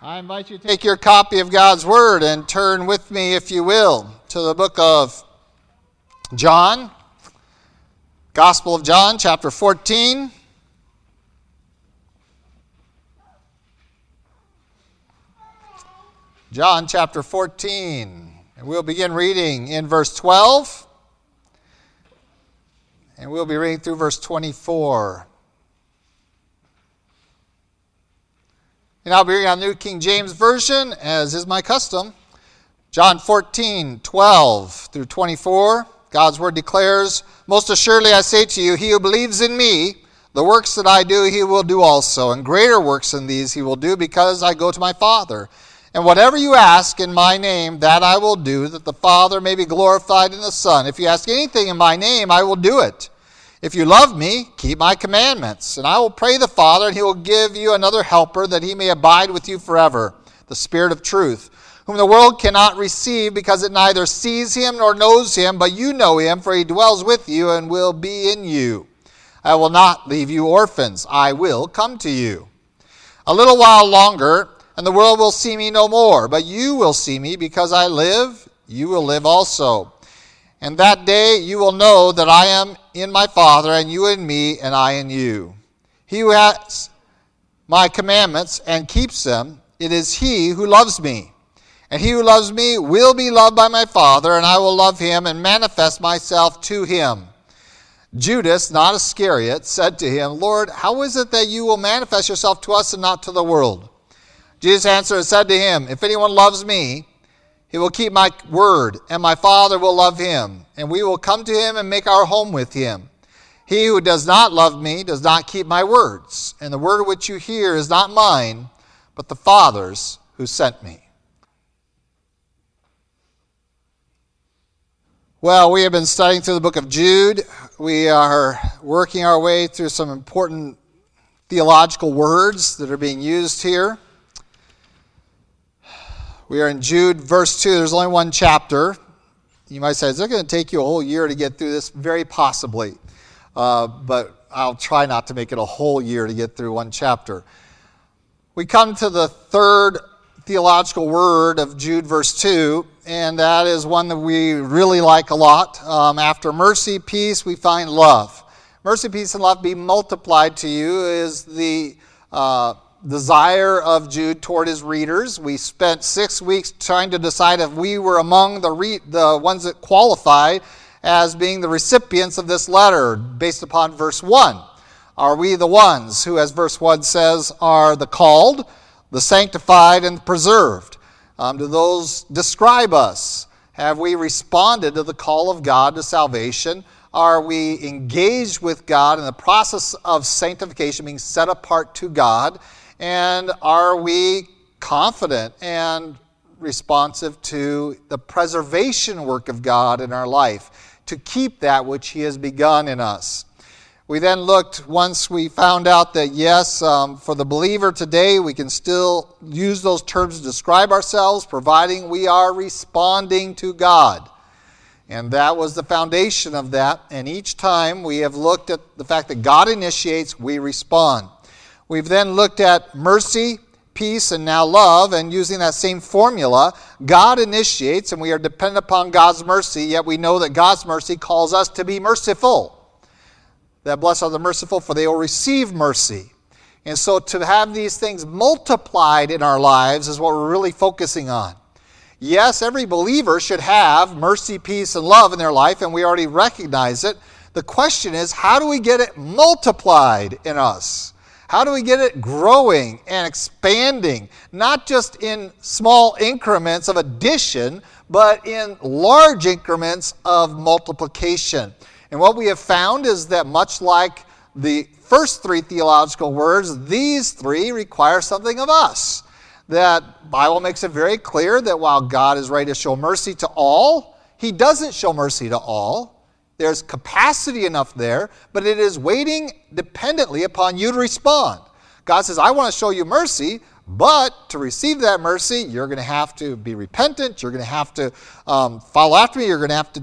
I invite you to take your copy of God's Word and turn with me, if you will, to the book of John, Gospel of John, chapter 14. John chapter 14. And we'll begin reading in verse 12. And we'll be reading through verse 24. And I'll be reading on New King James Version, as is my custom. John 14, 12 through 24. God's word declares, Most assuredly I say to you, he who believes in me, the works that I do, he will do also, and greater works than these he will do, because I go to my Father. And whatever you ask in my name, that I will do, that the Father may be glorified in the Son. If you ask anything in my name, I will do it. If you love me, keep my commandments, and I will pray the Father, and he will give you another helper, that he may abide with you forever, the Spirit of truth, whom the world cannot receive, because it neither sees him nor knows him, but you know him, for he dwells with you and will be in you. I will not leave you orphans, I will come to you. A little while longer, and the world will see me no more, but you will see me, because I live, you will live also. And that day you will know that I am in my Father, and you in me, and I in you. He who has my commandments and keeps them, it is he who loves me. And he who loves me will be loved by my Father, and I will love him and manifest myself to him. Judas, not Iscariot, said to him, Lord, how is it that you will manifest yourself to us and not to the world? Jesus answered and said to him, If anyone loves me, he will keep my word, and my Father will love him, and we will come to him and make our home with him. He who does not love me does not keep my words, and the word which you hear is not mine, but the Father's who sent me. Well, we have been studying through the book of Jude. We are working our way through some important theological words that are being used here. We are in Jude, verse 2. There's only one chapter. You might say, is it going to take you a whole year to get through this? Very possibly. Uh, but I'll try not to make it a whole year to get through one chapter. We come to the third theological word of Jude, verse 2, and that is one that we really like a lot. Um, after mercy, peace, we find love. Mercy, peace, and love be multiplied to you is the uh, desire of Jude toward his readers. We spent six weeks trying to decide if we were among the, re- the ones that qualify as being the recipients of this letter based upon verse 1. Are we the ones who, as verse 1 says, are the called, the sanctified, and the preserved? Um, do those describe us? Have we responded to the call of God to salvation? Are we engaged with God in the process of sanctification, being set apart to God? And are we confident and responsive to the preservation work of God in our life to keep that which He has begun in us? We then looked, once we found out that yes, um, for the believer today, we can still use those terms to describe ourselves, providing we are responding to God. And that was the foundation of that. And each time we have looked at the fact that God initiates, we respond. We've then looked at mercy, peace, and now love, and using that same formula, God initiates, and we are dependent upon God's mercy, yet we know that God's mercy calls us to be merciful. That blessed are the merciful, for they will receive mercy. And so to have these things multiplied in our lives is what we're really focusing on. Yes, every believer should have mercy, peace, and love in their life, and we already recognize it. The question is, how do we get it multiplied in us? How do we get it growing and expanding, not just in small increments of addition, but in large increments of multiplication? And what we have found is that much like the first three theological words, these three require something of us. That Bible makes it very clear that while God is ready to show mercy to all, he doesn't show mercy to all. There's capacity enough there, but it is waiting dependently upon you to respond. God says, I want to show you mercy, but to receive that mercy, you're going to have to be repentant. You're going to have to um, follow after me. You're going to have to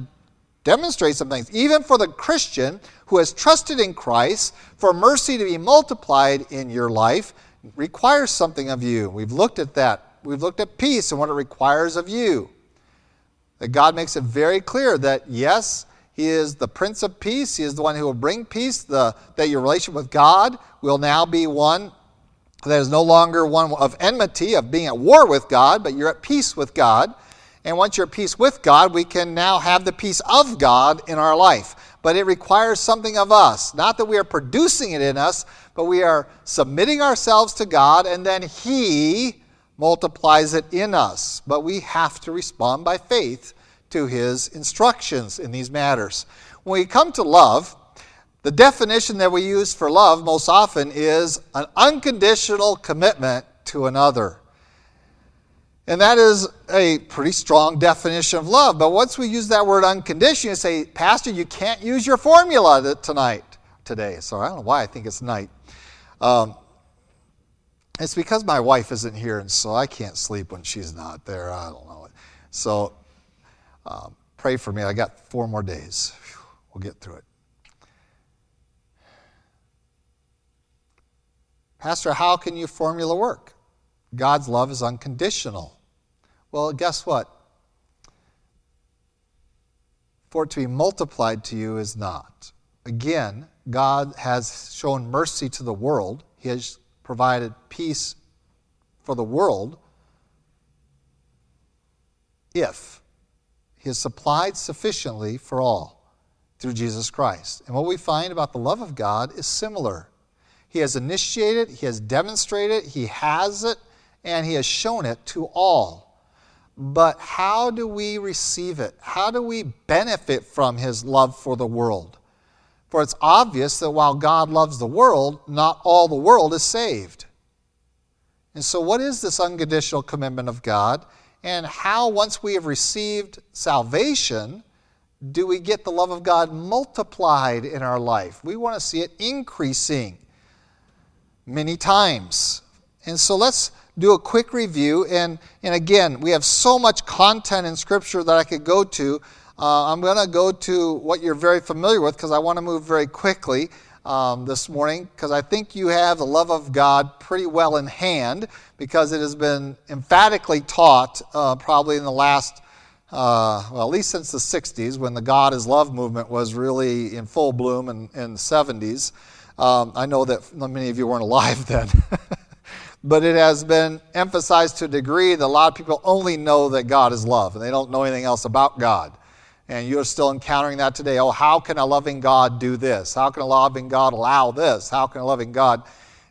demonstrate some things. Even for the Christian who has trusted in Christ, for mercy to be multiplied in your life, requires something of you. We've looked at that. We've looked at peace and what it requires of you. That God makes it very clear that yes, He is the Prince of Peace. He is the one who will bring peace. The, that your relationship with God will now be one that is no longer one of enmity, of being at war with God, but you're at peace with God. And once you're at peace with God, we can now have the peace of God in our life. But it requires something of us. Not that we are producing it in us, but we are submitting ourselves to God, and then He multiplies it in us. But we have to respond by faith to His instructions in these matters. When we come to love, the definition that we use for love most often is an unconditional commitment to another. And that is a pretty strong definition of love. But once we use that word unconditional, you say, Pastor, you can't use your formula tonight, today. So I don't know why I think it's night. Um, it's because my wife isn't here, and so I can't sleep when she's not there. I don't know. So um, pray for me. I got four more days. We'll get through it. Pastor, how can your formula work? God's love is unconditional. Well, guess what? For it to be multiplied to you is not. Again, God has shown mercy to the world, He has provided peace for the world if He has supplied sufficiently for all through Jesus Christ. And what we find about the love of God is similar. He has initiated, He has demonstrated, He has it, and He has shown it to all. But how do we receive it? How do we benefit from His love for the world? For it's obvious that while God loves the world, not all the world is saved. And so, what is this unconditional commitment of God? And how, once we have received salvation, do we get the love of God multiplied in our life? We want to see it increasing many times. And so let's do a quick review. And, and again, we have so much content in Scripture that I could go to. Uh, I'm going to go to what you're very familiar with because I want to move very quickly um, this morning because I think you have the love of God pretty well in hand because it has been emphatically taught uh, probably in the last, uh, well, at least since the 60s when the God is Love movement was really in full bloom in, in the 70s. Um, I know that many of you weren't alive then. but it has been emphasized to a degree that a lot of people only know that God is love and they don't know anything else about God. And you're still encountering that today. Oh, how can a loving God do this? How can a loving God allow this? How can a loving God?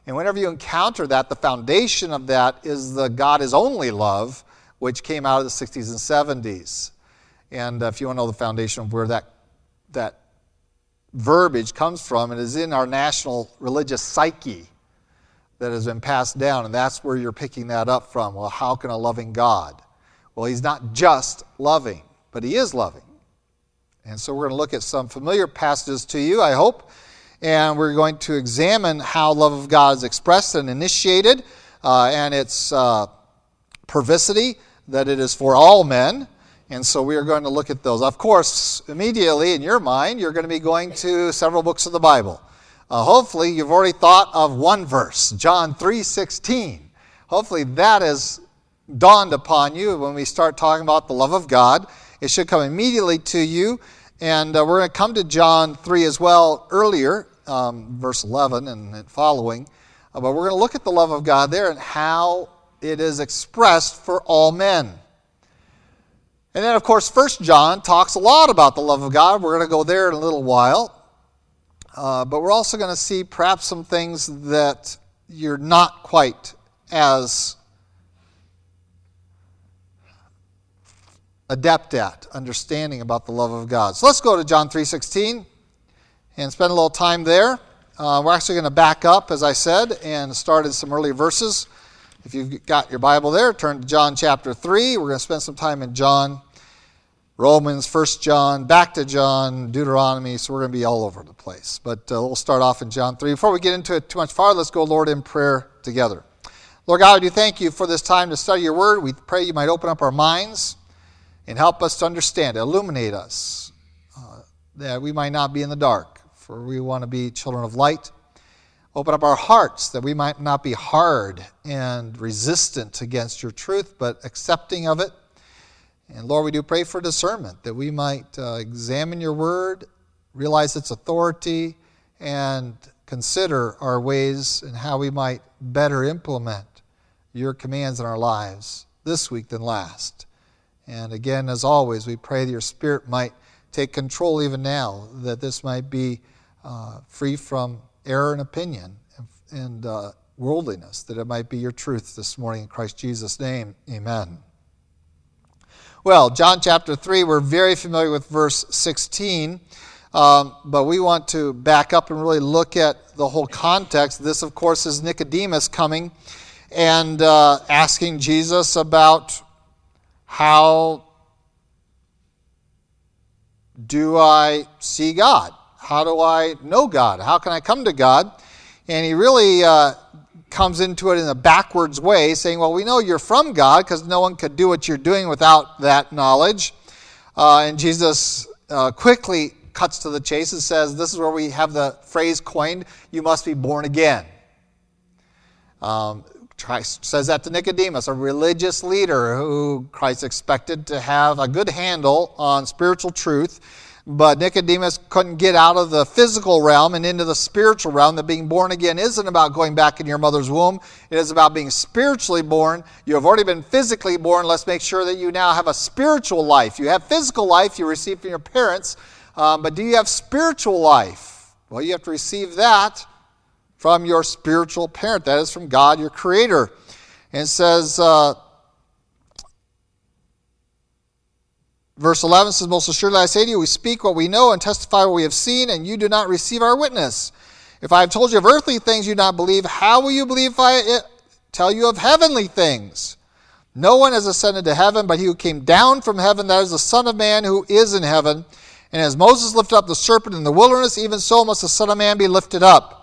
And whenever you encounter that, the foundation of that is the God is only love, which came out of the 60s and 70s. And if you want to know the foundation of where that, that verbiage comes from. It is in our national religious psyche that has been passed down, and that's where you're picking that up from. Well, how can a loving God? Well, He's not just loving, but He is loving. And so we're going to look at some familiar passages to you, I hope, and we're going to examine how love of God is expressed and initiated, uh, and its uh, pervicity, that it is for all men, and so we are going to look at those. Of course, immediately in your mind, you're going to be going to several books of the Bible. Uh, hopefully, you've already thought of one verse, John 3:16. Hopefully, that has dawned upon you when we start talking about the love of God. It should come immediately to you. And uh, we're going to come to John 3 as well earlier, um, verse 11 and following. Uh, but we're going to look at the love of God there and how it is expressed for all men. And then, of course, First John talks a lot about the love of God. We're going to go there in a little while. Uh, but we're also going to see perhaps some things that you're not quite as adept at understanding about the love of God. So let's go to John 3:16 and spend a little time there. Uh, we're actually going to back up, as I said, and start in some earlier verses. If you've got your Bible there, turn to John chapter 3. We're going to spend some time in John, Romans, 1 John, back to John, Deuteronomy. So we're going to be all over the place. But uh, we'll start off in John 3. Before we get into it too much farther, let's go, Lord, in prayer together. Lord God, we do thank you for this time to study your word. We pray you might open up our minds and help us to understand, illuminate us, uh, that we might not be in the dark, for we want to be children of light. Open up our hearts that we might not be hard and resistant against your truth, but accepting of it. And Lord, we do pray for discernment that we might uh, examine your word, realize its authority, and consider our ways and how we might better implement your commands in our lives this week than last. And again, as always, we pray that your Spirit might take control even now, that this might be uh, free from error and opinion and, and uh, worldliness, that it might be your truth this morning in Christ Jesus' name. Amen. Well, John chapter 3, we're very familiar with verse 16, um, but we want to back up and really look at the whole context. This, of course, is Nicodemus coming and uh, asking Jesus about how do I see God? How do I know God? How can I come to God? And he really uh, comes into it in a backwards way, saying, Well, we know you're from God because no one could do what you're doing without that knowledge. Uh, and Jesus uh, quickly cuts to the chase and says, This is where we have the phrase coined, you must be born again. Um, Christ says that to Nicodemus, a religious leader who Christ expected to have a good handle on spiritual truth. But Nicodemus couldn't get out of the physical realm and into the spiritual realm. That being born again isn't about going back in your mother's womb, it is about being spiritually born. You have already been physically born. Let's make sure that you now have a spiritual life. You have physical life you received from your parents, um, but do you have spiritual life? Well, you have to receive that from your spiritual parent. That is from God, your creator. And says, uh, verse 11 says, Most assuredly I say to you, we speak what we know and testify what we have seen, and you do not receive our witness. If I have told you of earthly things you do not believe, how will you believe if I tell you of heavenly things? No one has ascended to heaven, but he who came down from heaven, that is the Son of Man who is in heaven. And as Moses lifted up the serpent in the wilderness, even so must the Son of Man be lifted up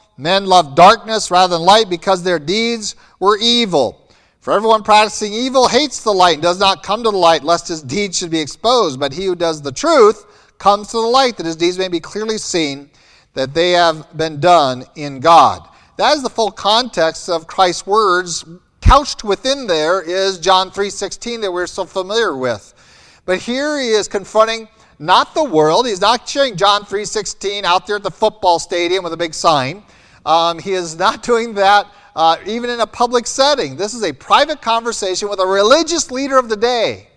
Men love darkness rather than light because their deeds were evil. For everyone practicing evil hates the light and does not come to the light, lest his deeds should be exposed. But he who does the truth comes to the light, that his deeds may be clearly seen, that they have been done in God. That is the full context of Christ's words. Couched within there is John 3:16 that we're so familiar with. But here he is confronting not the world. He's not sharing John 3:16 out there at the football stadium with a big sign. Um, he is not doing that uh, even in a public setting. This is a private conversation with a religious leader of the day.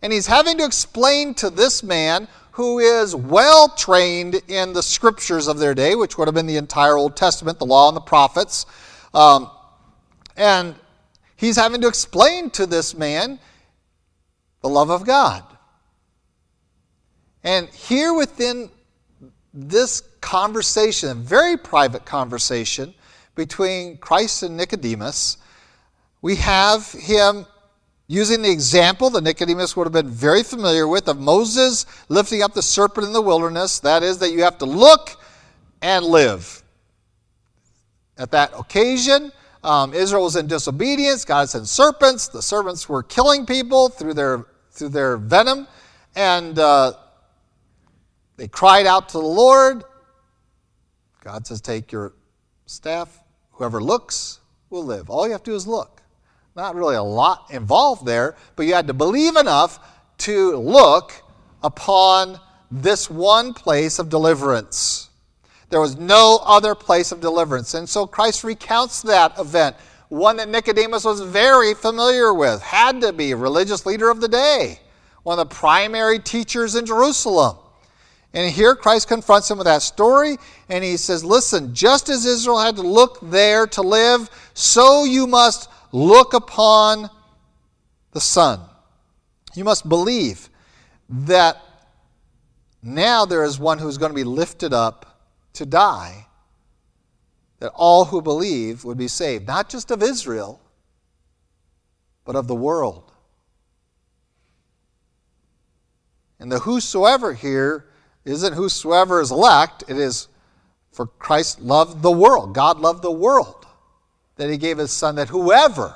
And he's having to explain to this man who is well trained in the scriptures of their day, which would have been the entire Old Testament, the law and the prophets. Um, and he's having to explain to this man the love of God. And here within this conversation, a very private conversation between Christ and Nicodemus, we have him using the example that Nicodemus would have been very familiar with of Moses lifting up the serpent in the wilderness. That is, that you have to look and live. At that occasion, um, Israel was in disobedience. God sent serpents. The serpents were killing people through their, through their venom. And uh, they cried out to the Lord. God says, Take your staff. Whoever looks will live. All you have to do is look. Not really a lot involved there, but you had to believe enough to look upon this one place of deliverance. There was no other place of deliverance. And so Christ recounts that event, one that Nicodemus was very familiar with, had to be a religious leader of the day, one of the primary teachers in Jerusalem. And here Christ confronts him with that story, and he says, Listen, just as Israel had to look there to live, so you must look upon the Son. You must believe that now there is one who's going to be lifted up to die, that all who believe would be saved, not just of Israel, but of the world. And the whosoever here isn't whosoever is elect, it is for Christ loved the world. God loved the world that he gave his son that whoever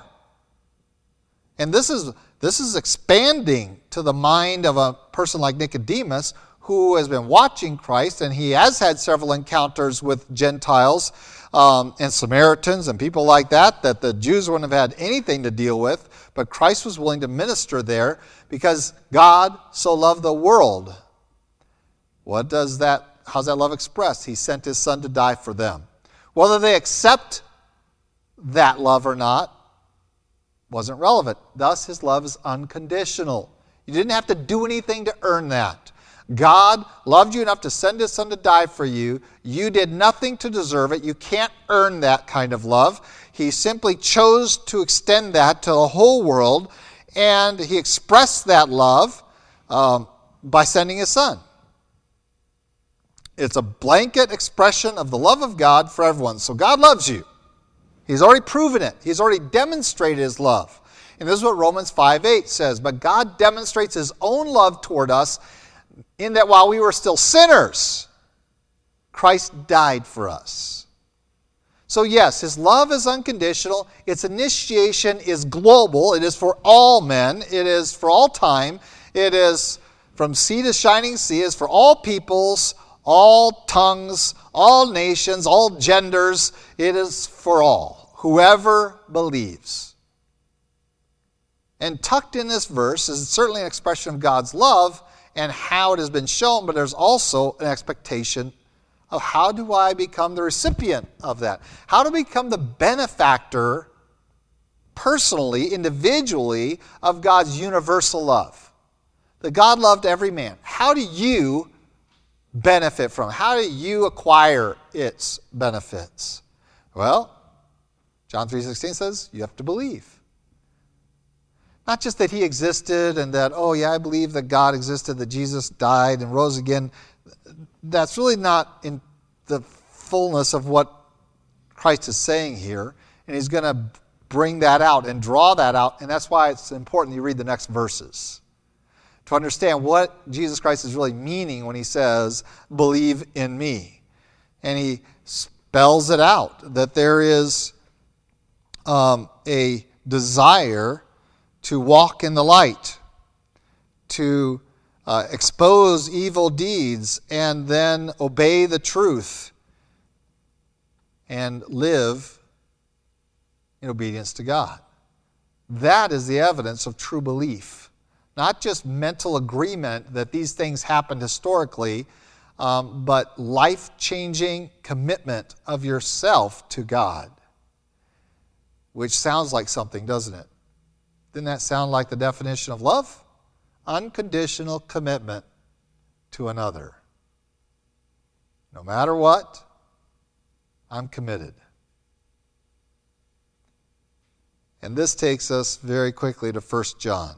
and this is this is expanding to the mind of a person like Nicodemus who has been watching Christ and he has had several encounters with Gentiles um, and Samaritans and people like that that the Jews wouldn't have had anything to deal with, but Christ was willing to minister there because God so loved the world. What does that, how's that love expressed? He sent his son to die for them. Whether they accept that love or not wasn't relevant. Thus, his love is unconditional. You didn't have to do anything to earn that. God loved you enough to send his son to die for you. You did nothing to deserve it. You can't earn that kind of love. He simply chose to extend that to the whole world, and he expressed that love um, by sending his son. It's a blanket expression of the love of God for everyone. So God loves you. He's already proven it, He's already demonstrated His love. And this is what Romans 5 8 says. But God demonstrates His own love toward us in that while we were still sinners, Christ died for us. So, yes, His love is unconditional. Its initiation is global. It is for all men, it is for all time. It is from sea to shining sea, it is for all peoples, all tongues, all nations, all genders. It is for all, whoever believes. And tucked in this verse is certainly an expression of God's love and how it has been shown, but there's also an expectation of how do I become the recipient of that? How to become the benefactor personally, individually, of God's universal love. That God loved every man. How do you benefit from? How do you acquire its benefits? Well, John 3:16 says you have to believe. Not just that he existed and that oh yeah, I believe that God existed, that Jesus died and rose again. That's really not in the fullness of what Christ is saying here, and he's going to bring that out and draw that out, and that's why it's important you read the next verses to understand what Jesus Christ is really meaning when he says, Believe in me. And he spells it out that there is um, a desire to walk in the light, to uh, expose evil deeds, and then obey the truth and live in obedience to God. That is the evidence of true belief not just mental agreement that these things happened historically, um, but life changing commitment of yourself to God. Which sounds like something, doesn't it? Didn't that sound like the definition of love? Unconditional commitment to another. No matter what, I'm committed. And this takes us very quickly to 1 John.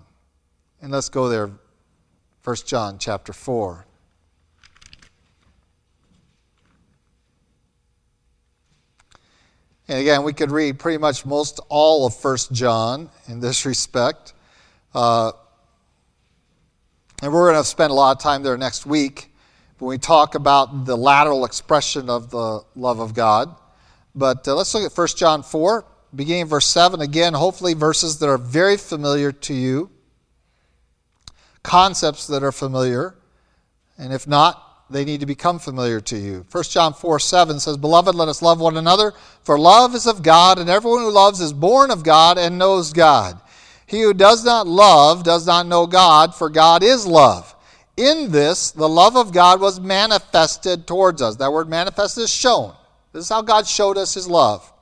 And let's go there, 1 John chapter 4. And again, we could read pretty much most all of 1 John in this respect. Uh, and we're going to spend a lot of time there next week when we talk about the lateral expression of the love of God. But uh, let's look at 1 John 4, beginning verse 7. Again, hopefully, verses that are very familiar to you concepts that are familiar, and if not, they need to become familiar to you. 1 John 4 7 says, Beloved, let us love one another, for love is of God, and everyone who loves is born of God and knows God. He who does not love does not know God, for God is love. In this, the love of God was manifested towards us. That word manifested is shown. This is how God showed us his love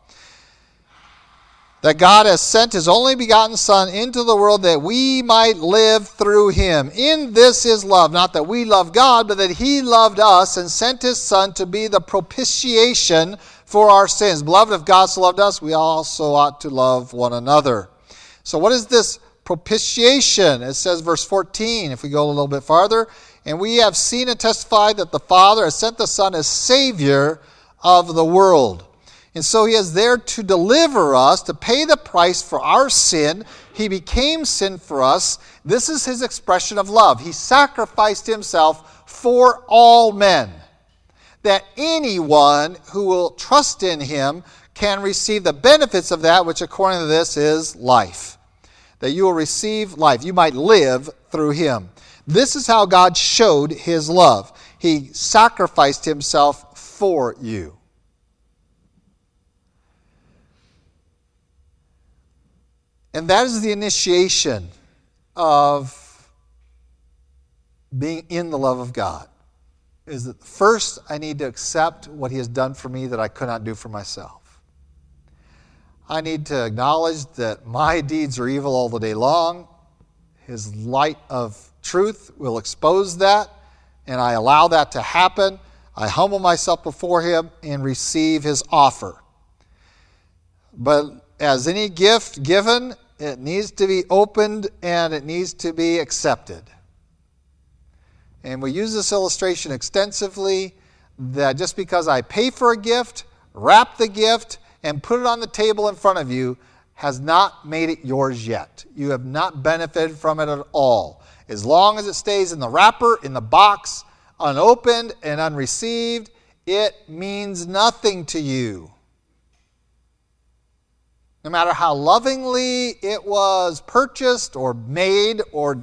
that God has sent his only begotten Son into the world that we might live through him. In this is love, not that we love God, but that he loved us and sent his Son to be the propitiation for our sins. Beloved, if God so loved us, we also ought to love one another. So, what is this propitiation? It says, verse 14, if we go a little bit farther, and we have seen and testified that the Father has sent the Son as Savior of the world. And so he is there to deliver us, to pay the price for our sin. He became sin for us. This is his expression of love. He sacrificed himself for all men, that anyone who will trust in him can receive the benefits of that, which according to this is life. That you will receive life. You might live through him. This is how God showed his love. He sacrificed himself for you. And that is the initiation of being in the love of God. Is that first I need to accept what He has done for me that I could not do for myself. I need to acknowledge that my deeds are evil all the day long. His light of truth will expose that, and I allow that to happen. I humble myself before Him and receive His offer. But as any gift given, it needs to be opened and it needs to be accepted. And we use this illustration extensively that just because I pay for a gift, wrap the gift, and put it on the table in front of you has not made it yours yet. You have not benefited from it at all. As long as it stays in the wrapper, in the box, unopened and unreceived, it means nothing to you no matter how lovingly it was purchased or made or,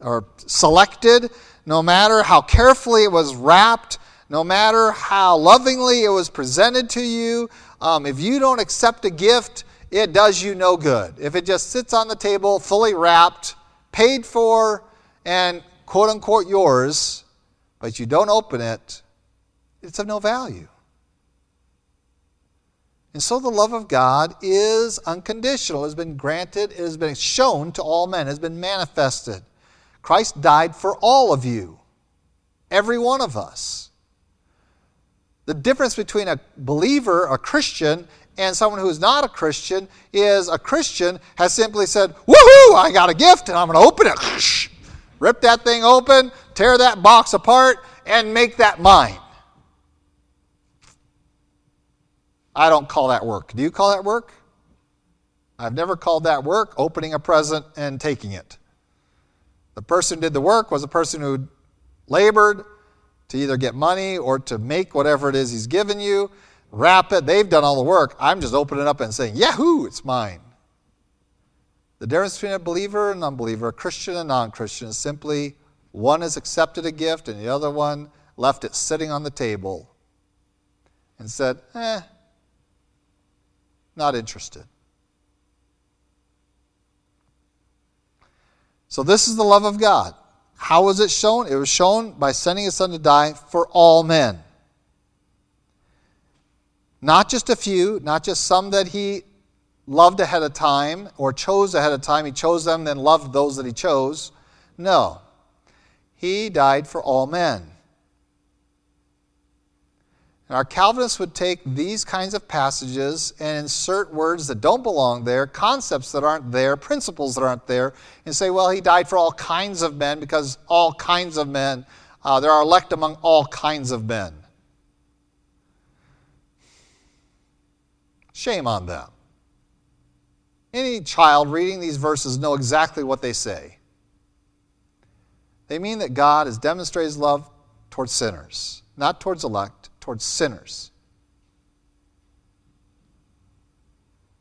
or selected, no matter how carefully it was wrapped, no matter how lovingly it was presented to you, um, if you don't accept a gift, it does you no good. If it just sits on the table, fully wrapped, paid for, and quote unquote yours, but you don't open it, it's of no value. And so the love of God is unconditional, it has been granted, it has been shown to all men, it has been manifested. Christ died for all of you, every one of us. The difference between a believer, a Christian, and someone who is not a Christian is a Christian has simply said, Woohoo, I got a gift and I'm going to open it. Rip that thing open, tear that box apart, and make that mine. I don't call that work. Do you call that work? I've never called that work opening a present and taking it. The person who did the work was a person who labored to either get money or to make whatever it is he's given you, wrap it. They've done all the work. I'm just opening up and saying, Yahoo, it's mine. The difference between a believer and unbeliever, a Christian and non Christian, is simply one has accepted a gift and the other one left it sitting on the table and said, eh, not interested. So, this is the love of God. How was it shown? It was shown by sending his son to die for all men. Not just a few, not just some that he loved ahead of time or chose ahead of time. He chose them, then loved those that he chose. No. He died for all men. Our Calvinists would take these kinds of passages and insert words that don't belong there, concepts that aren't there, principles that aren't there, and say, well, he died for all kinds of men because all kinds of men, uh, there are elect among all kinds of men. Shame on them. Any child reading these verses know exactly what they say. They mean that God has demonstrated his love towards sinners, not towards elect towards sinners.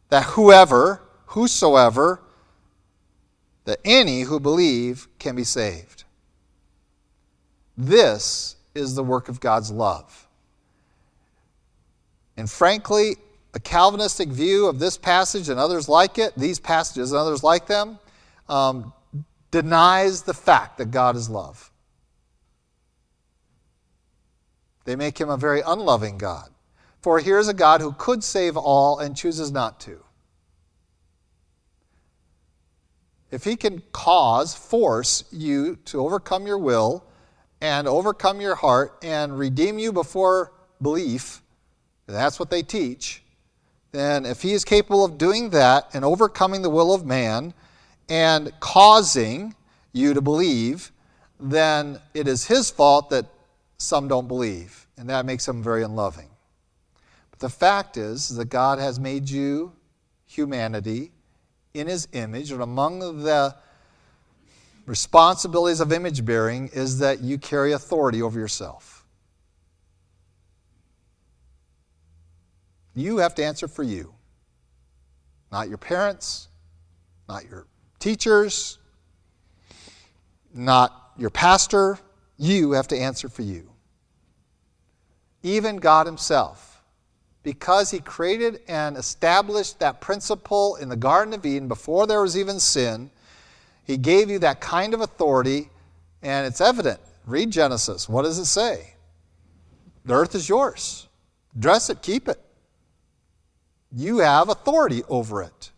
That whoever, whosoever, that any who believe can be saved. This is the work of God's love. And frankly, a Calvinistic view of this passage and others like it, these passages and others like them, um, denies the fact that God is love. They make him a very unloving God. For here's a God who could save all and chooses not to. If he can cause, force you to overcome your will and overcome your heart and redeem you before belief, that's what they teach, then if he is capable of doing that and overcoming the will of man and causing you to believe, then it is his fault that some don't believe, and that makes them very unloving. But the fact is that God has made you humanity in his image, and among the responsibilities of image bearing is that you carry authority over yourself. You have to answer for you, not your parents, not your teachers, not your pastor. You have to answer for you. Even God Himself, because He created and established that principle in the Garden of Eden before there was even sin he gave you that kind of authority, and it's evident. Read Genesis. What does it say? The earth is yours. Dress it, keep it. You have authority over it.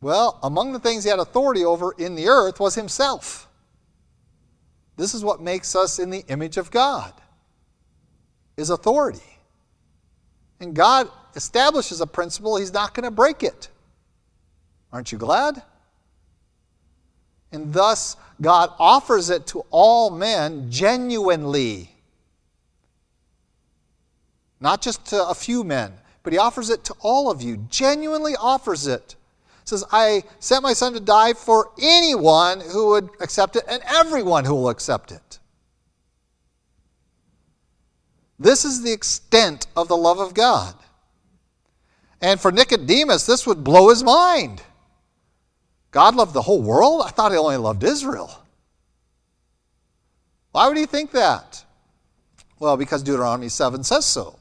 Well, among the things he had authority over in the earth was himself. This is what makes us in the image of God. Is authority. And God establishes a principle, he's not going to break it. Aren't you glad? And thus, God offers it to all men genuinely. Not just to a few men, but He offers it to all of you. Genuinely offers it. says, I sent my Son to die for anyone who would accept it and everyone who will accept it. This is the extent of the love of God. And for Nicodemus, this would blow his mind. God loved the whole world? I thought he only loved Israel. Why would he think that? Well, because Deuteronomy 7 says so.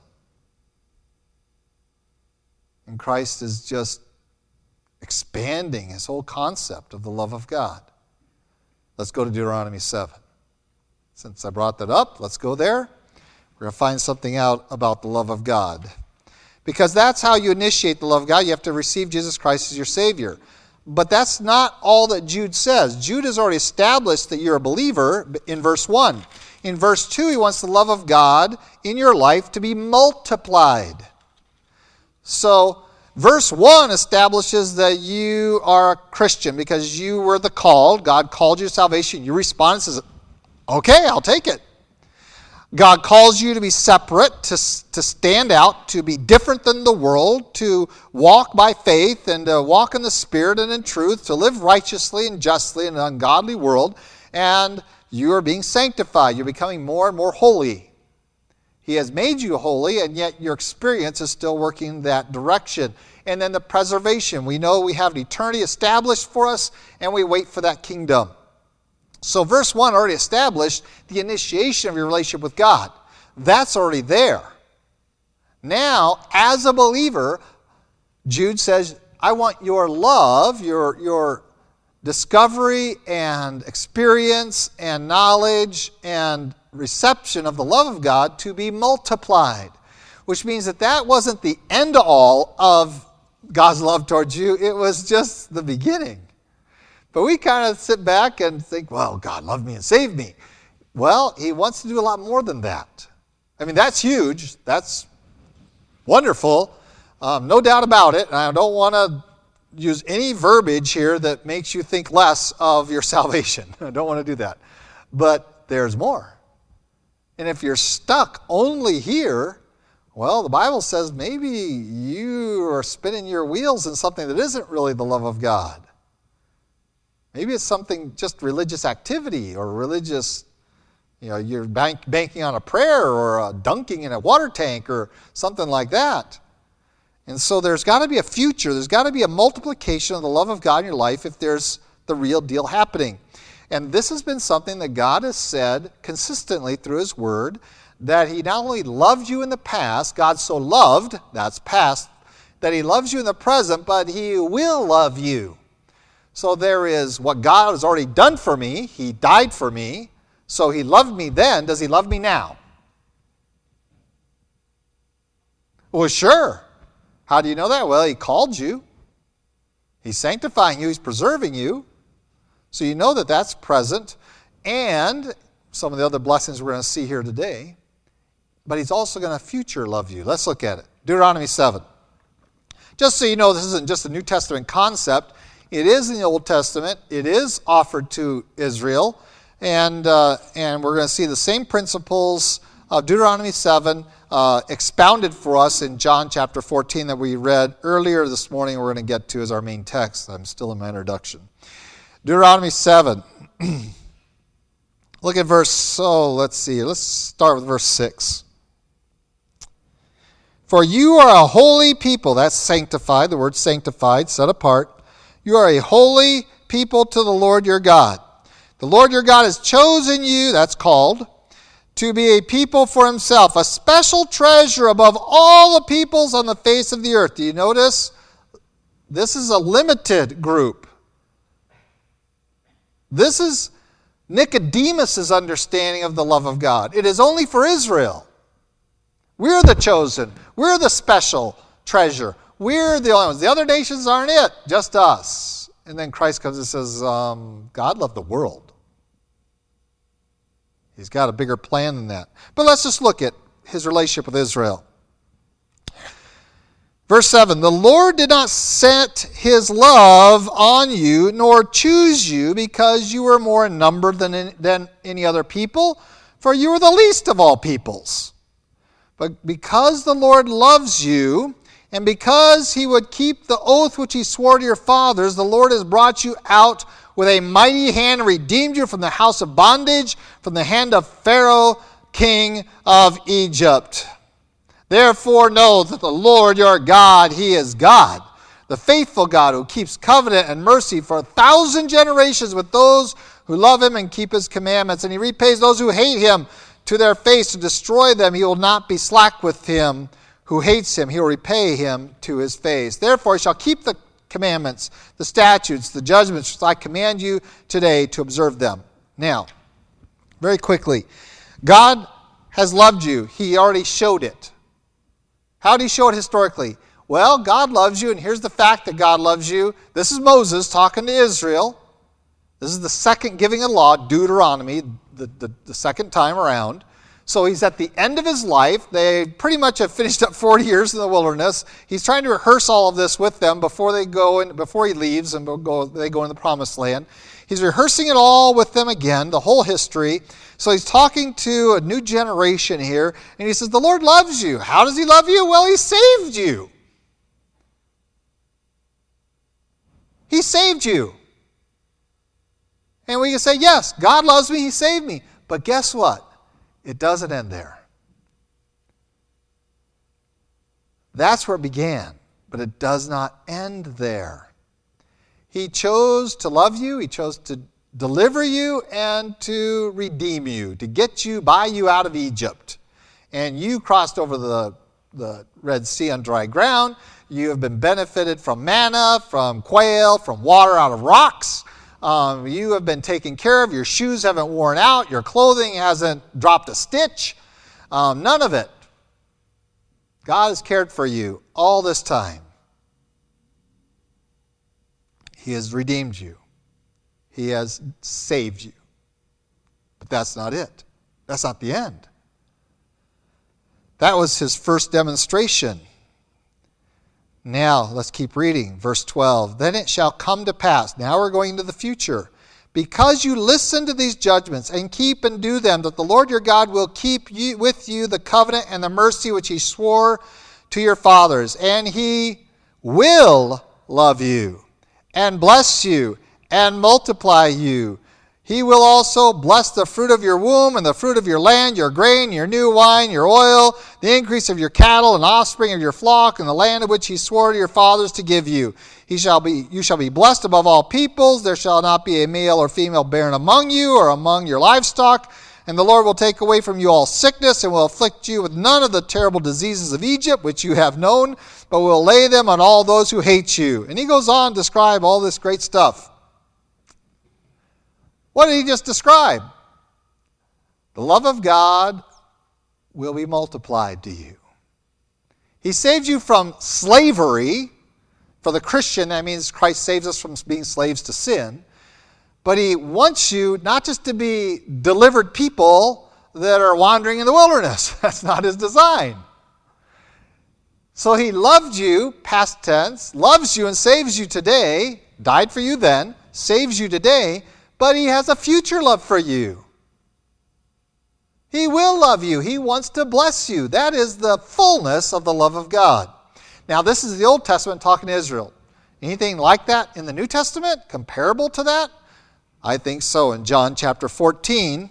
And Christ is just expanding his whole concept of the love of God. Let's go to Deuteronomy 7. Since I brought that up, let's go there. We're going to find something out about the love of God. Because that's how you initiate the love of God. You have to receive Jesus Christ as your Savior. But that's not all that Jude says. Jude has already established that you're a believer in verse 1. In verse 2, he wants the love of God in your life to be multiplied. So, verse 1 establishes that you are a Christian because you were the called. God called you to salvation. You respond and says, Okay, I'll take it. God calls you to be separate, to, to stand out, to be different than the world, to walk by faith and to walk in the Spirit and in truth, to live righteously and justly in an ungodly world. And you are being sanctified. You're becoming more and more holy. He has made you holy, and yet your experience is still working that direction. And then the preservation. We know we have an eternity established for us, and we wait for that kingdom. So, verse 1 already established the initiation of your relationship with God. That's already there. Now, as a believer, Jude says, I want your love, your, your discovery and experience and knowledge and reception of the love of God to be multiplied. Which means that that wasn't the end all of God's love towards you, it was just the beginning. But we kind of sit back and think, well, God loved me and saved me. Well, He wants to do a lot more than that. I mean, that's huge. That's wonderful. Um, no doubt about it. And I don't want to use any verbiage here that makes you think less of your salvation. I don't want to do that. But there's more. And if you're stuck only here, well, the Bible says maybe you are spinning your wheels in something that isn't really the love of God. Maybe it's something just religious activity or religious, you know, you're bank, banking on a prayer or a dunking in a water tank or something like that. And so there's got to be a future, there's got to be a multiplication of the love of God in your life if there's the real deal happening. And this has been something that God has said consistently through His Word that He not only loved you in the past, God so loved, that's past, that He loves you in the present, but He will love you. So there is what God has already done for me. He died for me. So he loved me then. Does he love me now? Well, sure. How do you know that? Well, he called you. He's sanctifying you. He's preserving you. So you know that that's present. And some of the other blessings we're going to see here today. But he's also going to future love you. Let's look at it. Deuteronomy 7. Just so you know, this isn't just a New Testament concept. It is in the Old Testament, it is offered to Israel, and, uh, and we're going to see the same principles of Deuteronomy 7 uh, expounded for us in John chapter 14 that we read earlier this morning. We're going to get to as our main text. I'm still in my introduction. Deuteronomy 7. Look at verse, so oh, let's see, let's start with verse 6. For you are a holy people, that's sanctified, the word sanctified, set apart. You are a holy people to the Lord your God. The Lord your God has chosen you, that's called, to be a people for himself, a special treasure above all the peoples on the face of the earth. Do you notice? This is a limited group. This is Nicodemus' understanding of the love of God. It is only for Israel. We're the chosen. We're the special treasure. We're the only ones. The other nations aren't it, just us. And then Christ comes and says, um, God loved the world. He's got a bigger plan than that. But let's just look at his relationship with Israel. Verse 7 The Lord did not set his love on you, nor choose you, because you were more in number than, than any other people, for you were the least of all peoples. But because the Lord loves you, and because he would keep the oath which he swore to your fathers, the Lord has brought you out with a mighty hand redeemed you from the house of bondage, from the hand of Pharaoh, king of Egypt. Therefore, know that the Lord your God, He is God, the faithful God who keeps covenant and mercy for a thousand generations with those who love Him and keep His commandments. And He repays those who hate Him to their face to destroy them. He will not be slack with him who hates Him, He will repay him to His face. Therefore, He shall keep the commandments, the statutes, the judgments which I command you today to observe them. Now, very quickly, God has loved you. He already showed it. How did He show it historically? Well, God loves you, and here's the fact that God loves you. This is Moses talking to Israel. This is the second giving of law, Deuteronomy, the, the, the second time around. So he's at the end of his life. They pretty much have finished up 40 years in the wilderness. He's trying to rehearse all of this with them before they go and before he leaves and go, they go in the promised land. He's rehearsing it all with them again, the whole history. So he's talking to a new generation here, and he says, The Lord loves you. How does he love you? Well, he saved you. He saved you. And we can say, Yes, God loves me, He saved me. But guess what? It doesn't end there. That's where it began, but it does not end there. He chose to love you, He chose to deliver you, and to redeem you, to get you, buy you out of Egypt. And you crossed over the, the Red Sea on dry ground. You have been benefited from manna, from quail, from water out of rocks. Um, you have been taken care of. Your shoes haven't worn out. Your clothing hasn't dropped a stitch. Um, none of it. God has cared for you all this time. He has redeemed you, He has saved you. But that's not it. That's not the end. That was His first demonstration now, let's keep reading. Verse 12. Then it shall come to pass. Now we're going to the future. Because you listen to these judgments and keep and do them, that the Lord your God will keep you, with you the covenant and the mercy which he swore to your fathers. And he will love you and bless you and multiply you he will also bless the fruit of your womb and the fruit of your land, your grain, your new wine, your oil, the increase of your cattle and offspring of your flock, and the land of which he swore to your fathers to give you. He shall be, you shall be blessed above all peoples. There shall not be a male or female barren among you or among your livestock. And the Lord will take away from you all sickness and will afflict you with none of the terrible diseases of Egypt, which you have known, but will lay them on all those who hate you. And he goes on to describe all this great stuff. What did he just describe? The love of God will be multiplied to you. He saved you from slavery. For the Christian, that means Christ saves us from being slaves to sin. But he wants you not just to be delivered people that are wandering in the wilderness. That's not his design. So he loved you, past tense, loves you and saves you today, died for you then, saves you today, but He has a future love for you. He will love you. He wants to bless you. That is the fullness of the love of God. Now, this is the Old Testament talking to Israel. Anything like that in the New Testament, comparable to that? I think so. In John chapter 14,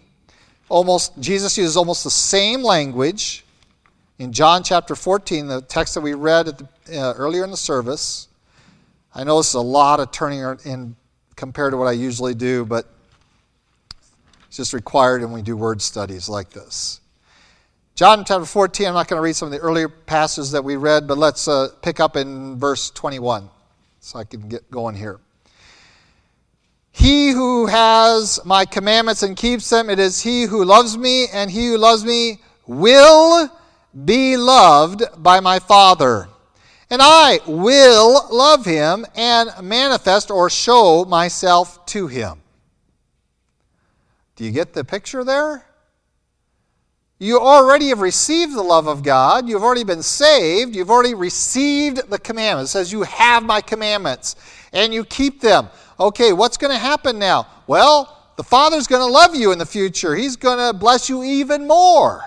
almost Jesus uses almost the same language. In John chapter 14, the text that we read the, uh, earlier in the service, I know this is a lot of turning in compared to what I usually do, but it's just required when we do word studies like this. John chapter 14, I'm not going to read some of the earlier passages that we read, but let's uh, pick up in verse 21 so I can get going here. He who has my commandments and keeps them, it is he who loves me, and he who loves me will be loved by my Father. And I will love him and manifest or show myself to him. Do you get the picture there? You already have received the love of God. You've already been saved. You've already received the commandments. It says, You have my commandments and you keep them. Okay, what's going to happen now? Well, the Father's going to love you in the future. He's going to bless you even more.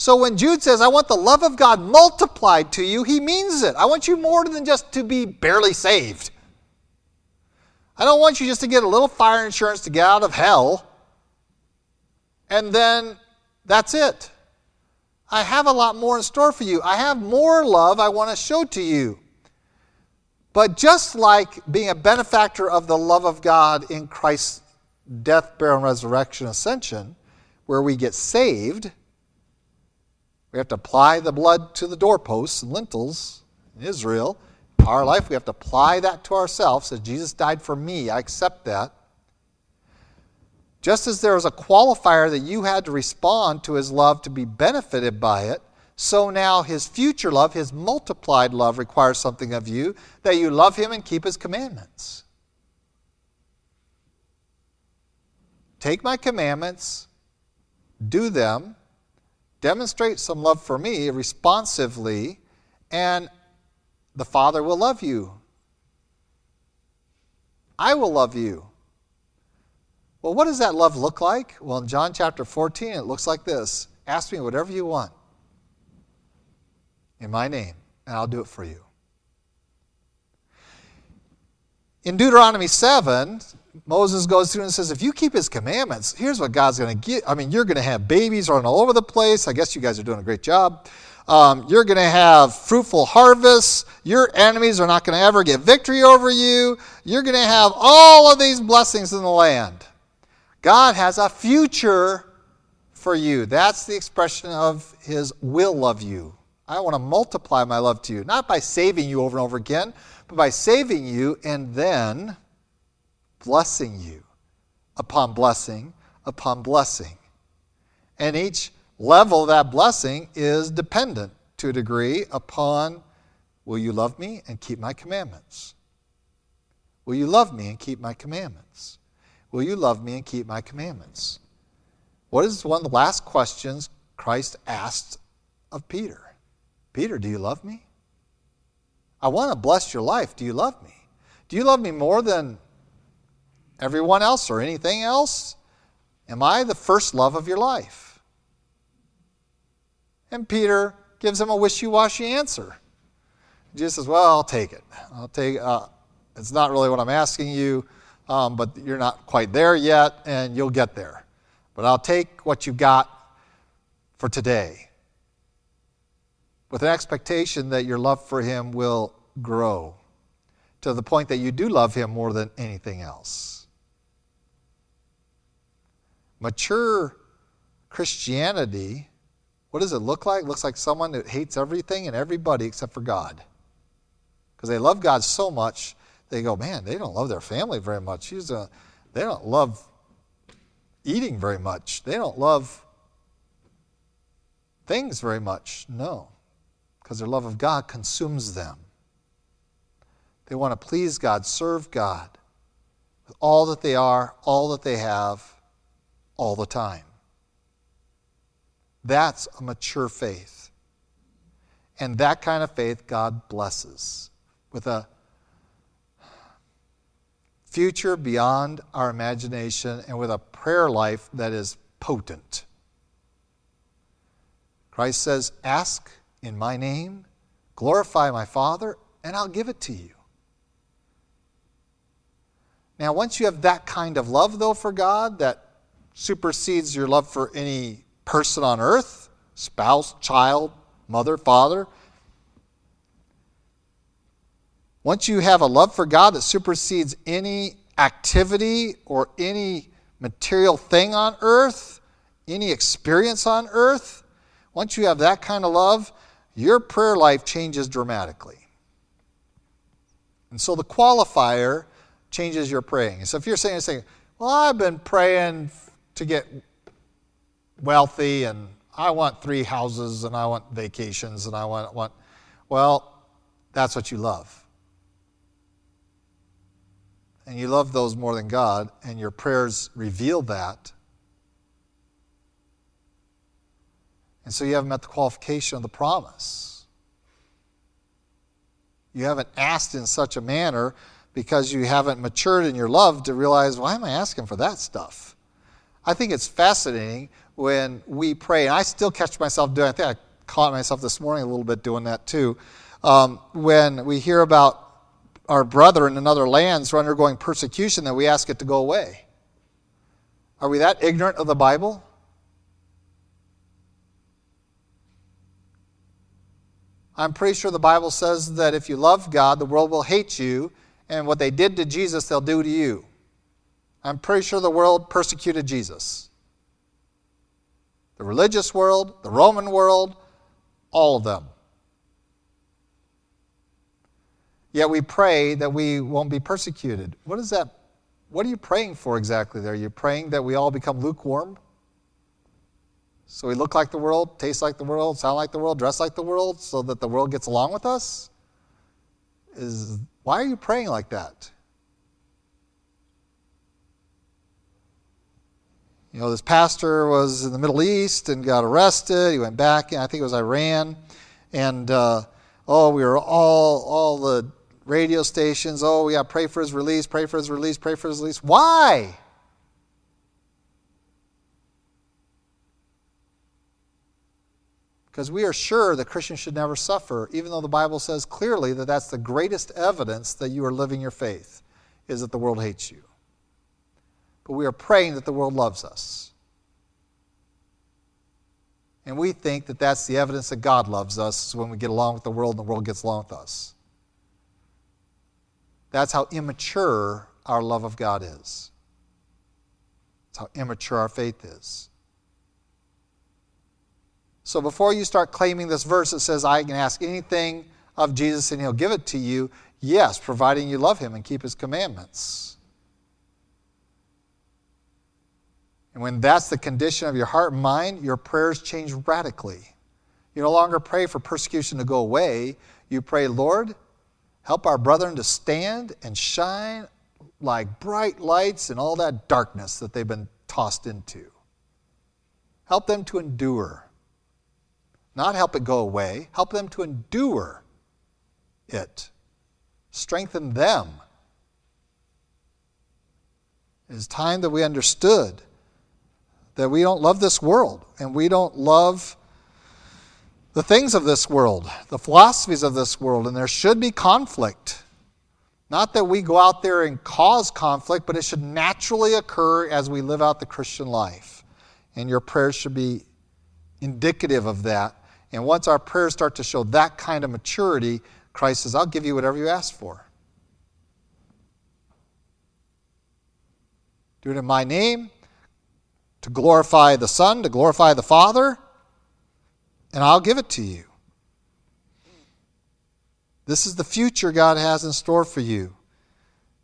So when Jude says, I want the love of God multiplied to you, he means it. I want you more than just to be barely saved. I don't want you just to get a little fire insurance to get out of hell and then that's it. I have a lot more in store for you. I have more love I want to show to you. But just like being a benefactor of the love of God in Christ's death, burial, and resurrection, ascension, where we get saved, we have to apply the blood to the doorposts and lintels in Israel. Our life, we have to apply that to ourselves. As Jesus died for me, I accept that. Just as there was a qualifier that you had to respond to his love to be benefited by it, so now his future love, his multiplied love, requires something of you that you love him and keep his commandments. Take my commandments, do them, demonstrate some love for me responsively, and the Father will love you. I will love you. Well, what does that love look like? Well, in John chapter 14, it looks like this Ask me whatever you want in my name, and I'll do it for you. In Deuteronomy 7, Moses goes through and says, If you keep his commandments, here's what God's going to get. I mean, you're going to have babies running all over the place. I guess you guys are doing a great job. Um, you're going to have fruitful harvests. Your enemies are not going to ever get victory over you. You're going to have all of these blessings in the land. God has a future for you. That's the expression of his will love you. I want to multiply my love to you, not by saving you over and over again, but by saving you and then blessing you upon blessing upon blessing. And each level of that blessing is dependent to a degree upon will you love me and keep my commandments? Will you love me and keep my commandments? Will you love me and keep my commandments? What is one of the last questions Christ asked of Peter? Peter, do you love me? I want to bless your life. Do you love me? Do you love me more than everyone else or anything else? Am I the first love of your life? And Peter gives him a wishy-washy answer. Jesus says, "Well, I'll take it. I'll take. Uh, it's not really what I'm asking you um, but you're not quite there yet, and you'll get there. But I'll take what you've got for today with an expectation that your love for Him will grow to the point that you do love Him more than anything else. Mature Christianity, what does it look like? It looks like someone that hates everything and everybody except for God. Because they love God so much they go, man, they don't love their family very much. A, they don't love eating very much. They don't love things very much. No, because their love of God consumes them. They want to please God, serve God with all that they are, all that they have, all the time. That's a mature faith. And that kind of faith God blesses with a future beyond our imagination, and with a prayer life that is potent. Christ says, Ask in my name, glorify my Father, and I'll give it to you. Now, once you have that kind of love, though, for God that supersedes your love for any person on earth spouse, child, mother, father once you have a love for God that supersedes any activity or any material thing on earth, any experience on earth, once you have that kind of love, your prayer life changes dramatically. And so the qualifier changes your praying. So if you're saying, saying well, I've been praying to get wealthy and I want three houses and I want vacations and I want, want well, that's what you love. And you love those more than God, and your prayers reveal that. And so you haven't met the qualification of the promise. You haven't asked in such a manner because you haven't matured in your love to realize, why am I asking for that stuff? I think it's fascinating when we pray, and I still catch myself doing. I think I caught myself this morning a little bit doing that too. Um, when we hear about our brethren in other lands who are undergoing persecution, that we ask it to go away. Are we that ignorant of the Bible? I'm pretty sure the Bible says that if you love God, the world will hate you, and what they did to Jesus, they'll do to you. I'm pretty sure the world persecuted Jesus. The religious world, the Roman world, all of them. Yet we pray that we won't be persecuted. What is that? What are you praying for exactly there? You're praying that we all become lukewarm? So we look like the world, taste like the world, sound like the world, dress like the world, so that the world gets along with us? Is why are you praying like that? You know, this pastor was in the Middle East and got arrested. He went back, I think it was Iran. And, uh, oh, we were all, all the radio stations, oh, we got pray for his release, pray for his release, pray for his release. Why? Because we are sure that Christians should never suffer, even though the Bible says clearly that that's the greatest evidence that you are living your faith, is that the world hates you. But we are praying that the world loves us. And we think that that's the evidence that God loves us when we get along with the world and the world gets along with us. That's how immature our love of God is. That's how immature our faith is. So before you start claiming this verse that says, I can ask anything of Jesus and he'll give it to you, yes, providing you love him and keep his commandments. And when that's the condition of your heart and mind, your prayers change radically. You no longer pray for persecution to go away. You pray, Lord, Help our brethren to stand and shine like bright lights in all that darkness that they've been tossed into. Help them to endure. Not help it go away, help them to endure it. Strengthen them. It is time that we understood that we don't love this world and we don't love the things of this world, the philosophies of this world, and there should be conflict. Not that we go out there and cause conflict, but it should naturally occur as we live out the Christian life. And your prayers should be indicative of that. And once our prayers start to show that kind of maturity, Christ says, I'll give you whatever you ask for. Do it in my name to glorify the Son, to glorify the Father and I'll give it to you. This is the future God has in store for you.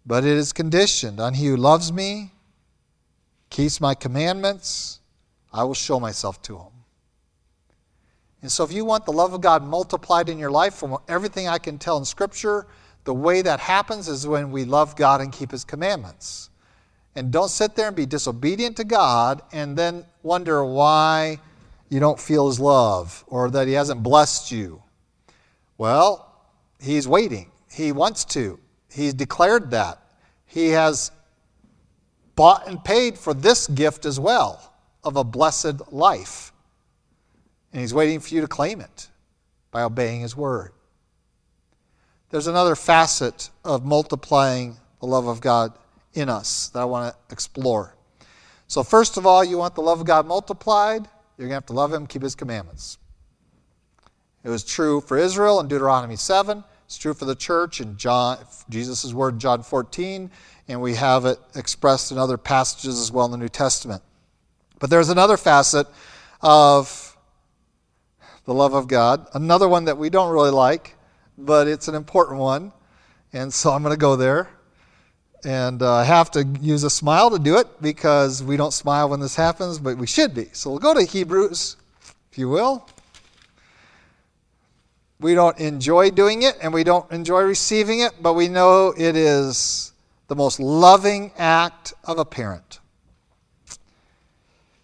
But it is conditioned on he who loves me, keeps my commandments, I will show myself to him. And so, if you want the love of God multiplied in your life, from everything I can tell in Scripture, the way that happens is when we love God and keep His commandments. And don't sit there and be disobedient to God and then wonder why you don't feel his love or that he hasn't blessed you. Well, he's waiting. He wants to. He's declared that. He has bought and paid for this gift as well of a blessed life. And He's waiting for you to claim it by obeying His word. There's another facet of multiplying the love of God in us that I want to explore. So, first of all, you want the love of God multiplied, you're going to have to love Him, keep His commandments. It was true for Israel in Deuteronomy 7. It's true for the church in Jesus' word in John 14, and we have it expressed in other passages as well in the New Testament. But there's another facet of the love of God, another one that we don't really like, but it's an important one, and so I'm going to go there. And uh, I have to use a smile to do it because we don't smile when this happens, but we should be. So we'll go to Hebrews, if you will. We don't enjoy doing it and we don't enjoy receiving it, but we know it is the most loving act of a parent.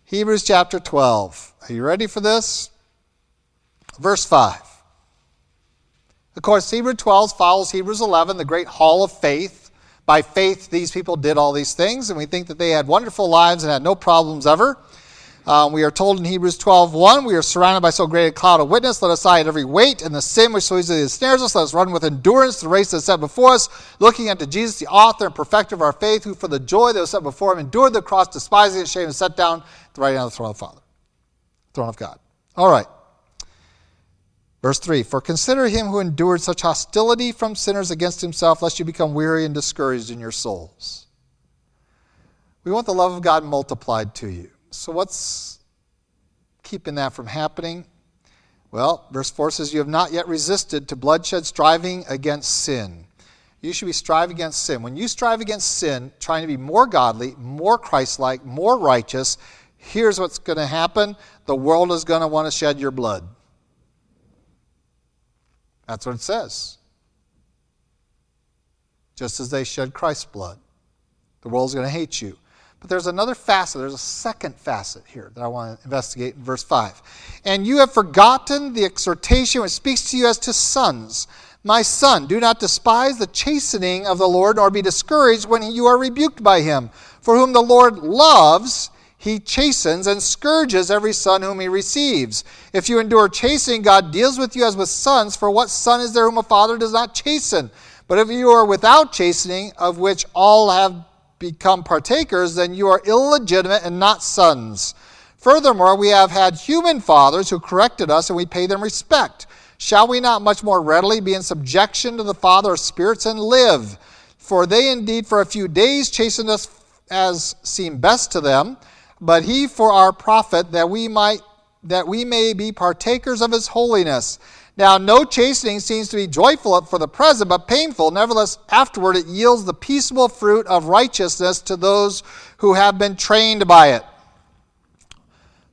Hebrews chapter 12. Are you ready for this? Verse 5. Of course, Hebrews 12 follows Hebrews 11, the great hall of faith. By faith, these people did all these things, and we think that they had wonderful lives and had no problems ever. Um, we are told in Hebrews 12 1, we are surrounded by so great a cloud of witness. Let us aside every weight and the sin which so easily ensnares us. Let us run with endurance the race that is set before us, looking unto Jesus, the author and perfecter of our faith, who for the joy that was set before him endured the cross, despising shame, and sat down at the right hand of the throne of the Father, throne of God. All right. Verse 3 For consider him who endured such hostility from sinners against himself, lest you become weary and discouraged in your souls. We want the love of God multiplied to you. So, what's keeping that from happening? Well, verse 4 says, You have not yet resisted to bloodshed, striving against sin. You should be striving against sin. When you strive against sin, trying to be more godly, more Christ like, more righteous, here's what's going to happen the world is going to want to shed your blood. That's what it says. Just as they shed Christ's blood, the world's going to hate you. But there's another facet, there's a second facet here that I want to investigate in verse 5. And you have forgotten the exhortation which speaks to you as to sons. My son, do not despise the chastening of the Lord, nor be discouraged when you are rebuked by him. For whom the Lord loves, he chastens and scourges every son whom he receives. If you endure chastening, God deals with you as with sons, for what son is there whom a father does not chasten? But if you are without chastening, of which all have become partakers, then you are illegitimate and not sons. Furthermore, we have had human fathers who corrected us, and we pay them respect. Shall we not much more readily be in subjection to the Father of spirits and live? For they indeed for a few days chastened us as seemed best to them but he for our profit that we might that we may be partakers of his holiness. Now, no chastening seems to be joyful for the present, but painful. Nevertheless, afterward it yields the peaceable fruit of righteousness to those who have been trained by it.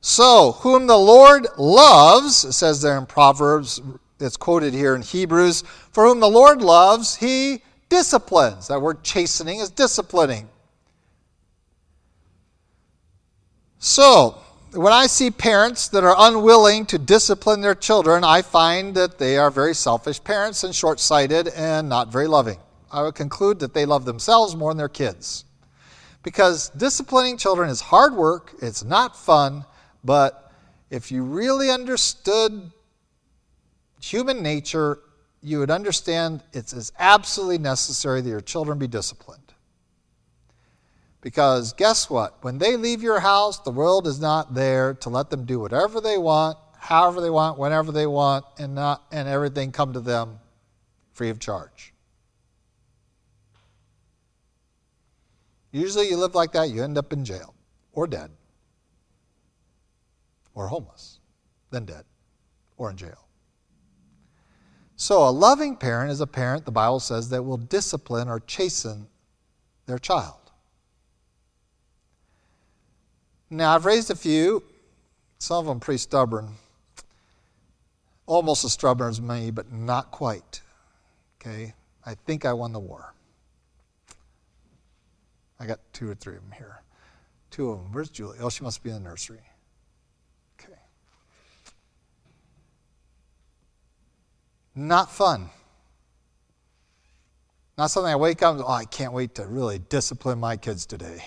So, whom the Lord loves, it says there in Proverbs, it's quoted here in Hebrews, for whom the Lord loves, he disciplines. That word chastening is disciplining. So, when I see parents that are unwilling to discipline their children, I find that they are very selfish parents and short sighted and not very loving. I would conclude that they love themselves more than their kids. Because disciplining children is hard work, it's not fun, but if you really understood human nature, you would understand it's absolutely necessary that your children be disciplined. Because guess what? When they leave your house, the world is not there to let them do whatever they want, however they want, whenever they want, and not and everything come to them free of charge. Usually you live like that, you end up in jail or dead or homeless, then dead or in jail. So a loving parent is a parent, the Bible says, that will discipline or chasten their child. Now, I've raised a few, some of them pretty stubborn, almost as stubborn as me, but not quite. Okay? I think I won the war. I got two or three of them here. Two of them. Where's Julie? Oh, she must be in the nursery. Okay. Not fun. Not something I wake up and, oh, I can't wait to really discipline my kids today.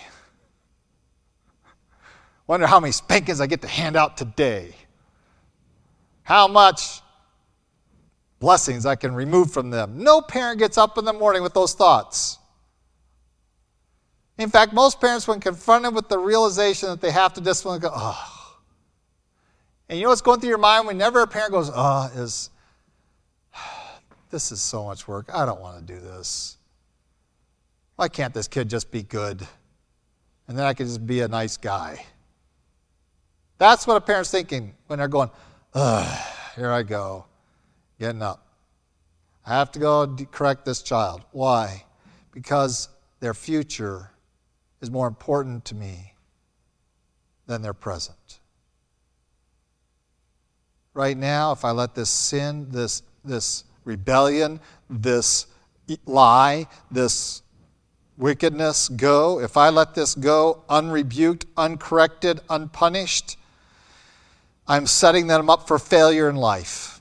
Wonder how many spankings I get to hand out today. how much blessings I can remove from them. No parent gets up in the morning with those thoughts. In fact, most parents, when confronted with the realization that they have to discipline, go, oh. And you know what's going through your mind whenever a parent goes, oh, is this is so much work. I don't want to do this. Why can't this kid just be good? And then I can just be a nice guy. That's what a parent's thinking when they're going, ugh, here I go, getting up. I have to go correct this child. Why? Because their future is more important to me than their present. Right now, if I let this sin, this, this rebellion, this lie, this wickedness go, if I let this go unrebuked, uncorrected, unpunished, I'm setting them up for failure in life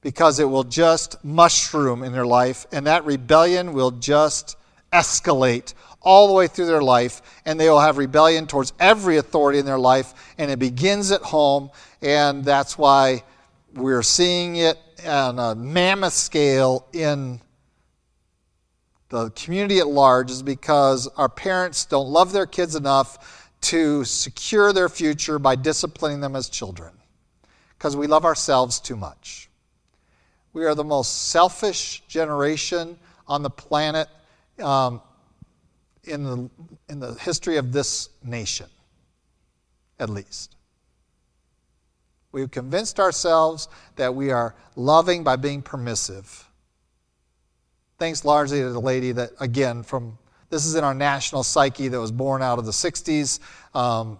because it will just mushroom in their life, and that rebellion will just escalate all the way through their life, and they will have rebellion towards every authority in their life, and it begins at home, and that's why we're seeing it on a mammoth scale in the community at large is because our parents don't love their kids enough to secure their future by disciplining them as children because we love ourselves too much. We are the most selfish generation on the planet um, in, the, in the history of this nation, at least. We've convinced ourselves that we are loving by being permissive. Thanks largely to the lady that, again, from this is in our national psyche that was born out of the 60s um,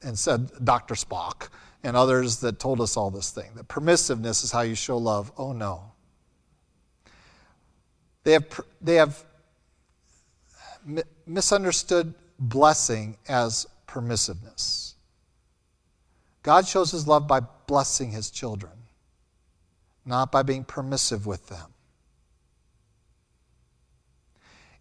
and said Dr. Spock and others that told us all this thing that permissiveness is how you show love. Oh no. They have, they have misunderstood blessing as permissiveness. God shows his love by blessing his children, not by being permissive with them.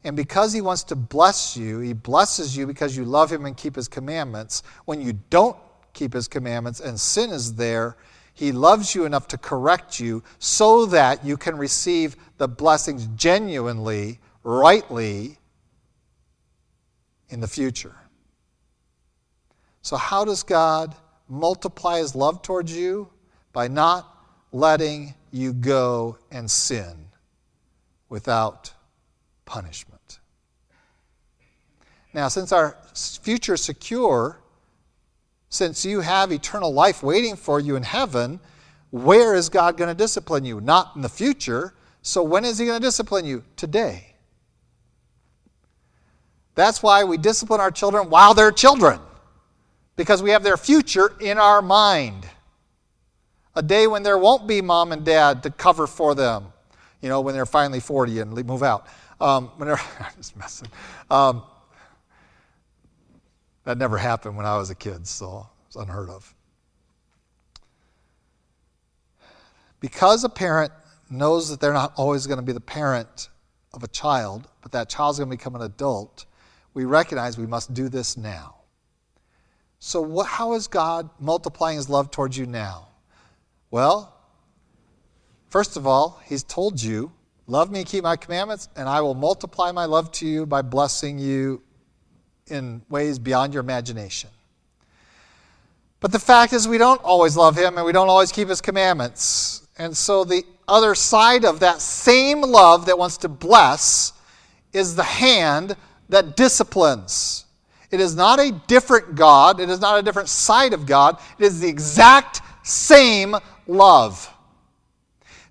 And because he wants to bless you, he blesses you because you love him and keep his commandments. When you don't keep his commandments and sin is there, he loves you enough to correct you so that you can receive the blessings genuinely, rightly in the future. So, how does God multiply his love towards you? By not letting you go and sin without punishment. Now, since our future is secure, since you have eternal life waiting for you in heaven, where is God going to discipline you? Not in the future. So, when is He going to discipline you? Today. That's why we discipline our children while they're children, because we have their future in our mind. A day when there won't be mom and dad to cover for them, you know, when they're finally 40 and move out. Um, when they're, I'm just messing. Um, that never happened when I was a kid, so it's unheard of. Because a parent knows that they're not always going to be the parent of a child, but that child's going to become an adult, we recognize we must do this now. So, what, how is God multiplying his love towards you now? Well, first of all, he's told you, Love me and keep my commandments, and I will multiply my love to you by blessing you in ways beyond your imagination. But the fact is, we don't always love Him and we don't always keep His commandments. And so, the other side of that same love that wants to bless is the hand that disciplines. It is not a different God, it is not a different side of God, it is the exact same love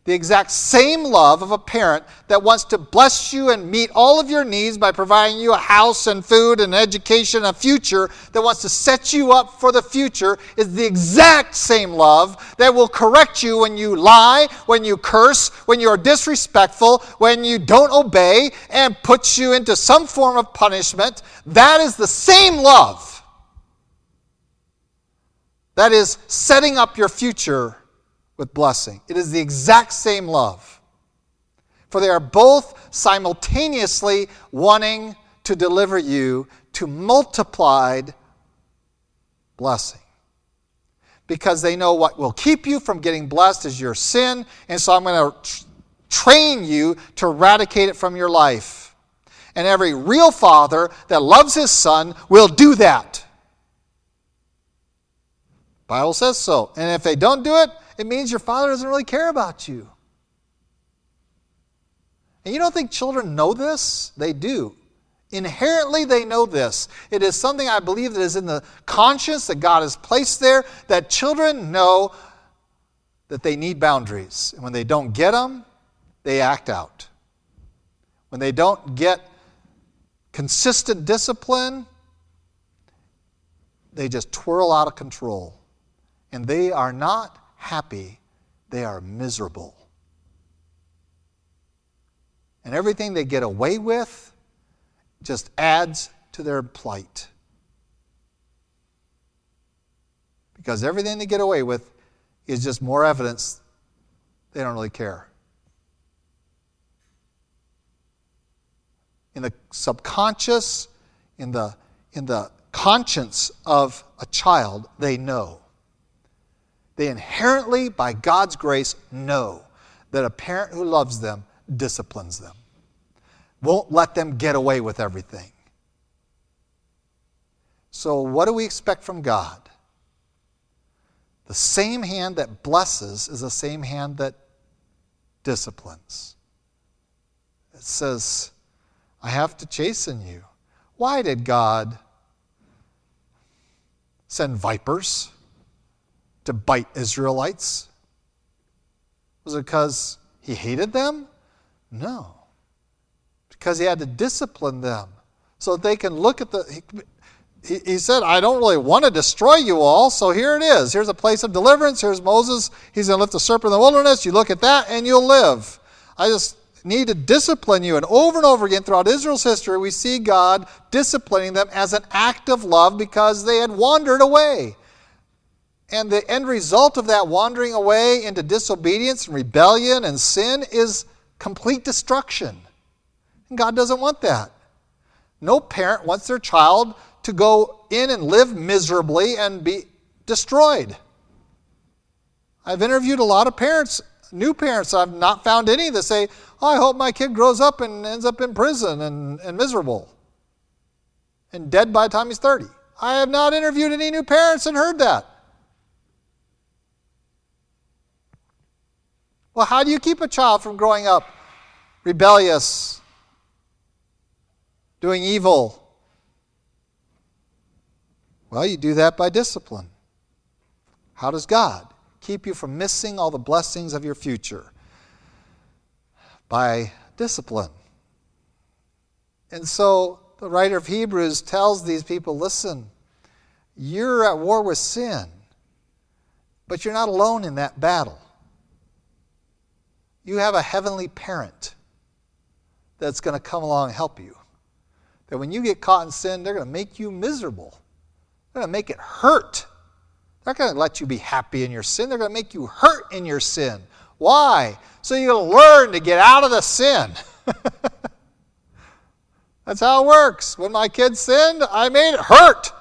the exact same love of a parent that wants to bless you and meet all of your needs by providing you a house and food and education, and a future, that wants to set you up for the future, is the exact same love that will correct you when you lie, when you curse, when you are disrespectful, when you don't obey, and puts you into some form of punishment. That is the same love. That is setting up your future with blessing. It is the exact same love. For they are both simultaneously wanting to deliver you to multiplied blessing. because they know what will keep you from getting blessed is your sin. And so I'm going to train you to eradicate it from your life. And every real father that loves his son will do that. Bible says so. And if they don't do it, it means your father doesn't really care about you. And you don't think children know this? They do. Inherently, they know this. It is something I believe that is in the conscience that God has placed there, that children know that they need boundaries. And when they don't get them, they act out. When they don't get consistent discipline, they just twirl out of control. And they are not happy, they are miserable. And everything they get away with just adds to their plight. Because everything they get away with is just more evidence they don't really care. In the subconscious, in the, in the conscience of a child, they know. They inherently, by God's grace, know that a parent who loves them disciplines them, won't let them get away with everything. So, what do we expect from God? The same hand that blesses is the same hand that disciplines. It says, I have to chasten you. Why did God send vipers to bite Israelites? Was it because he hated them? No. Because he had to discipline them so they can look at the. He, he said, I don't really want to destroy you all, so here it is. Here's a place of deliverance. Here's Moses. He's going to lift a serpent in the wilderness. You look at that and you'll live. I just need to discipline you. And over and over again throughout Israel's history, we see God disciplining them as an act of love because they had wandered away. And the end result of that wandering away into disobedience and rebellion and sin is complete destruction. And God doesn't want that. No parent wants their child to go in and live miserably and be destroyed. I've interviewed a lot of parents, new parents. I've not found any that say, oh, I hope my kid grows up and ends up in prison and, and miserable and dead by the time he's 30. I have not interviewed any new parents and heard that. Well, how do you keep a child from growing up rebellious, doing evil? Well, you do that by discipline. How does God keep you from missing all the blessings of your future? By discipline. And so the writer of Hebrews tells these people listen, you're at war with sin, but you're not alone in that battle you have a heavenly parent that's going to come along and help you. That when you get caught in sin, they're going to make you miserable. They're going to make it hurt. They're not going to let you be happy in your sin. They're going to make you hurt in your sin. Why? So to learn to get out of the sin. That's how it works. When my kids sinned, I made it hurt.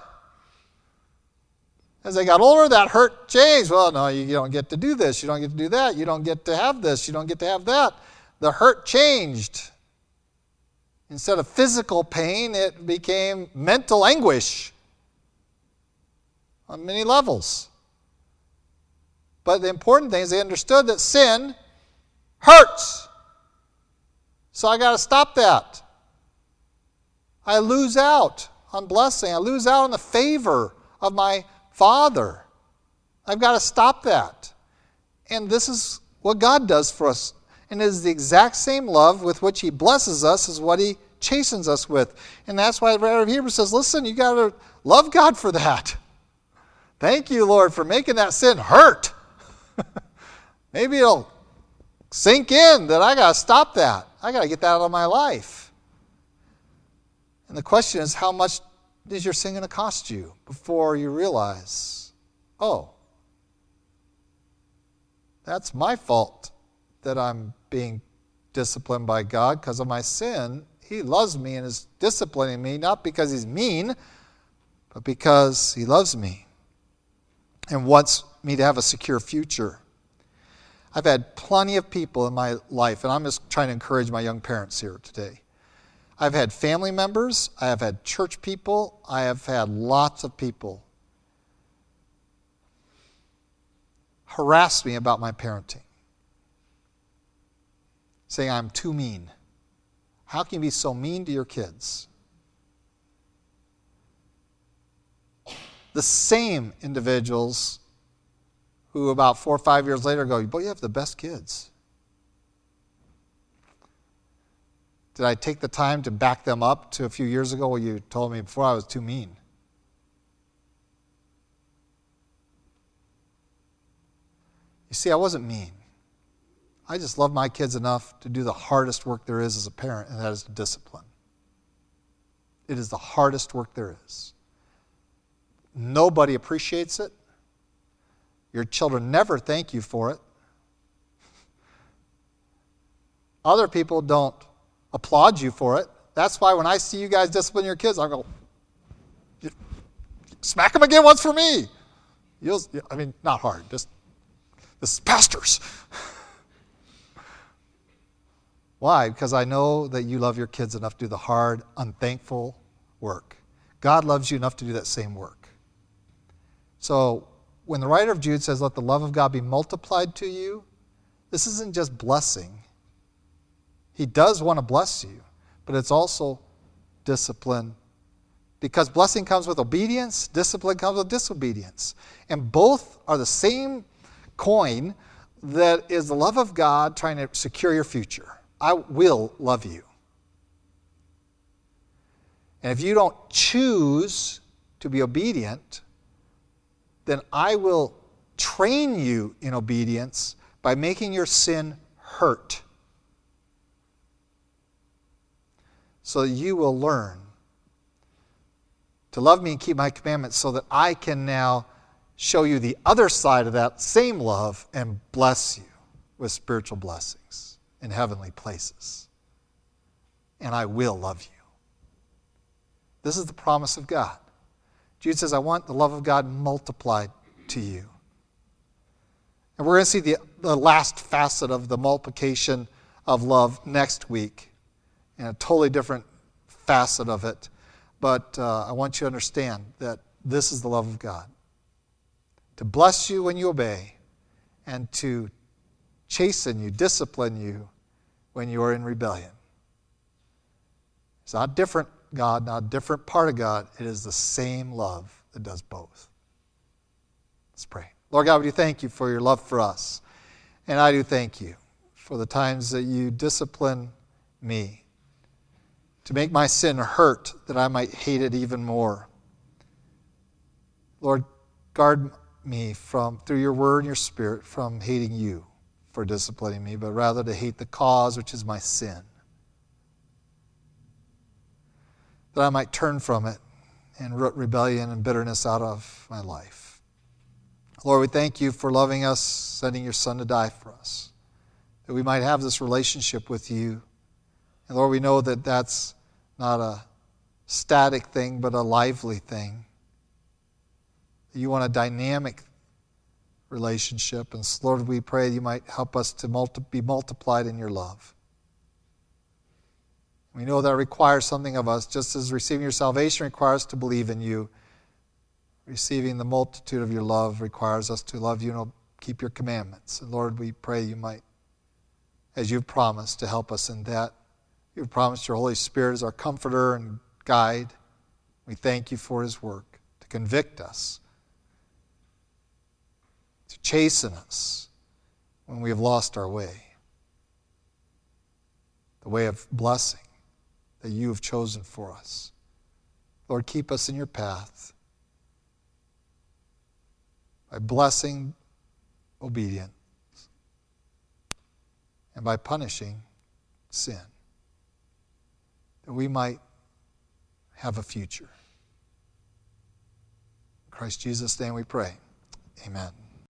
As they got older, that hurt changed. Well, no, you, don't get to do this. You don't get to do that. You don't get to have this. You don't get to have that. The hurt changed. Instead of physical pain, it became mental anguish on many levels. But the important thing is they understood that sin hurts. So I got to stop that. I lose out on blessing. I lose out on the favor of my Father. I've got to stop that. And this is what God does for us. And it is the exact same love with which He blesses us as what He chastens us with. And that's why the writer of Hebrews says, listen, you got to love God for that. Thank you, Lord, for making that sin hurt. Maybe it'll sink in that I got to stop that. I got to get that out of my life. And the question is, how much is your sin going to cost you before you realize, oh, that's my fault that I'm being disciplined by God because of my sin. He loves me and is disciplining me, not because he's mean, but because he loves me and wants me to have a secure future. I've had plenty of people in my life, and I'm just trying to encourage my young parents here today. I've had family members, I have had church people, I have had lots of people harass me about my parenting, saying I'm too mean. How can you be so mean to your kids? The same individuals who about four or five years later go, Boy, you have the best kids. Did I take the time to back them up to a few years ago where you told me before I was too mean? You see, I wasn't mean. I just love my kids enough to do the hardest work there is as a parent, and that is discipline. It is the hardest work there is. Nobody appreciates it. Your children never thank you for it. Other people don't applaud you for it. That's why when I see you guys discipline your kids, I go, smack them again once for me. You'll, I mean, not hard, just this is pastors. Why? Because I know that you love your kids enough to do the hard, unthankful work. God loves you enough to do that same work. So when the writer of Jude says, Let the love of God be multiplied to you, this isn't just blessing. He does want to bless you, but it's also discipline. Because blessing comes with obedience, discipline comes with disobedience. And both are the same coin that is the love of God trying to secure your future. I will love you. And if you don't choose to be obedient, then I will train you in obedience by making your sin hurt. So that you will learn to love me and keep my commandments so that I can now show you the other side of that same love and bless you with spiritual blessings in heavenly places. And I will love you. This is the promise of God. Jude says, I want the love of God multiplied to you. And we're going to see the, the last facet of the multiplication of love next week, and a totally different facet of it. But uh, I want you to understand that this is the love of God to bless you when you obey, and to chasten you, discipline you when you are in rebellion. It's not different God, not a different part of God. It is the same love that does both. Let's pray. Lord God, we do thank you for your love for us. And I do thank you for the times that you discipline me to make my sin hurt that I might hate it even more. Lord, guard me from, through your word and your spirit, from hating you for disciplining me, but rather to hate the cause, which is my sin. That I might turn from it and root rebellion and bitterness out of my life. Lord, we thank you for loving us, sending your Son to die for us, that we might have this relationship with you. And Lord, we know that that's not a static thing, but a lively thing. You want a dynamic relationship. And Lord, we pray you might help us to multi- be multiplied in your love. We know that requires something of us, just as receiving your salvation requires us to believe in you. Receiving the multitude of your love requires us to love you and keep your commandments. And Lord, we pray you might, as you've promised, to help us in that. You've promised your Holy Spirit as our comforter and guide. We thank you for his work to convict us to chasten us when we have lost our way. The way of blessing that you have chosen for us. Lord, keep us in your path by blessing obedience and by punishing sin, that we might have a future. In Christ Jesus' name we pray. Amen.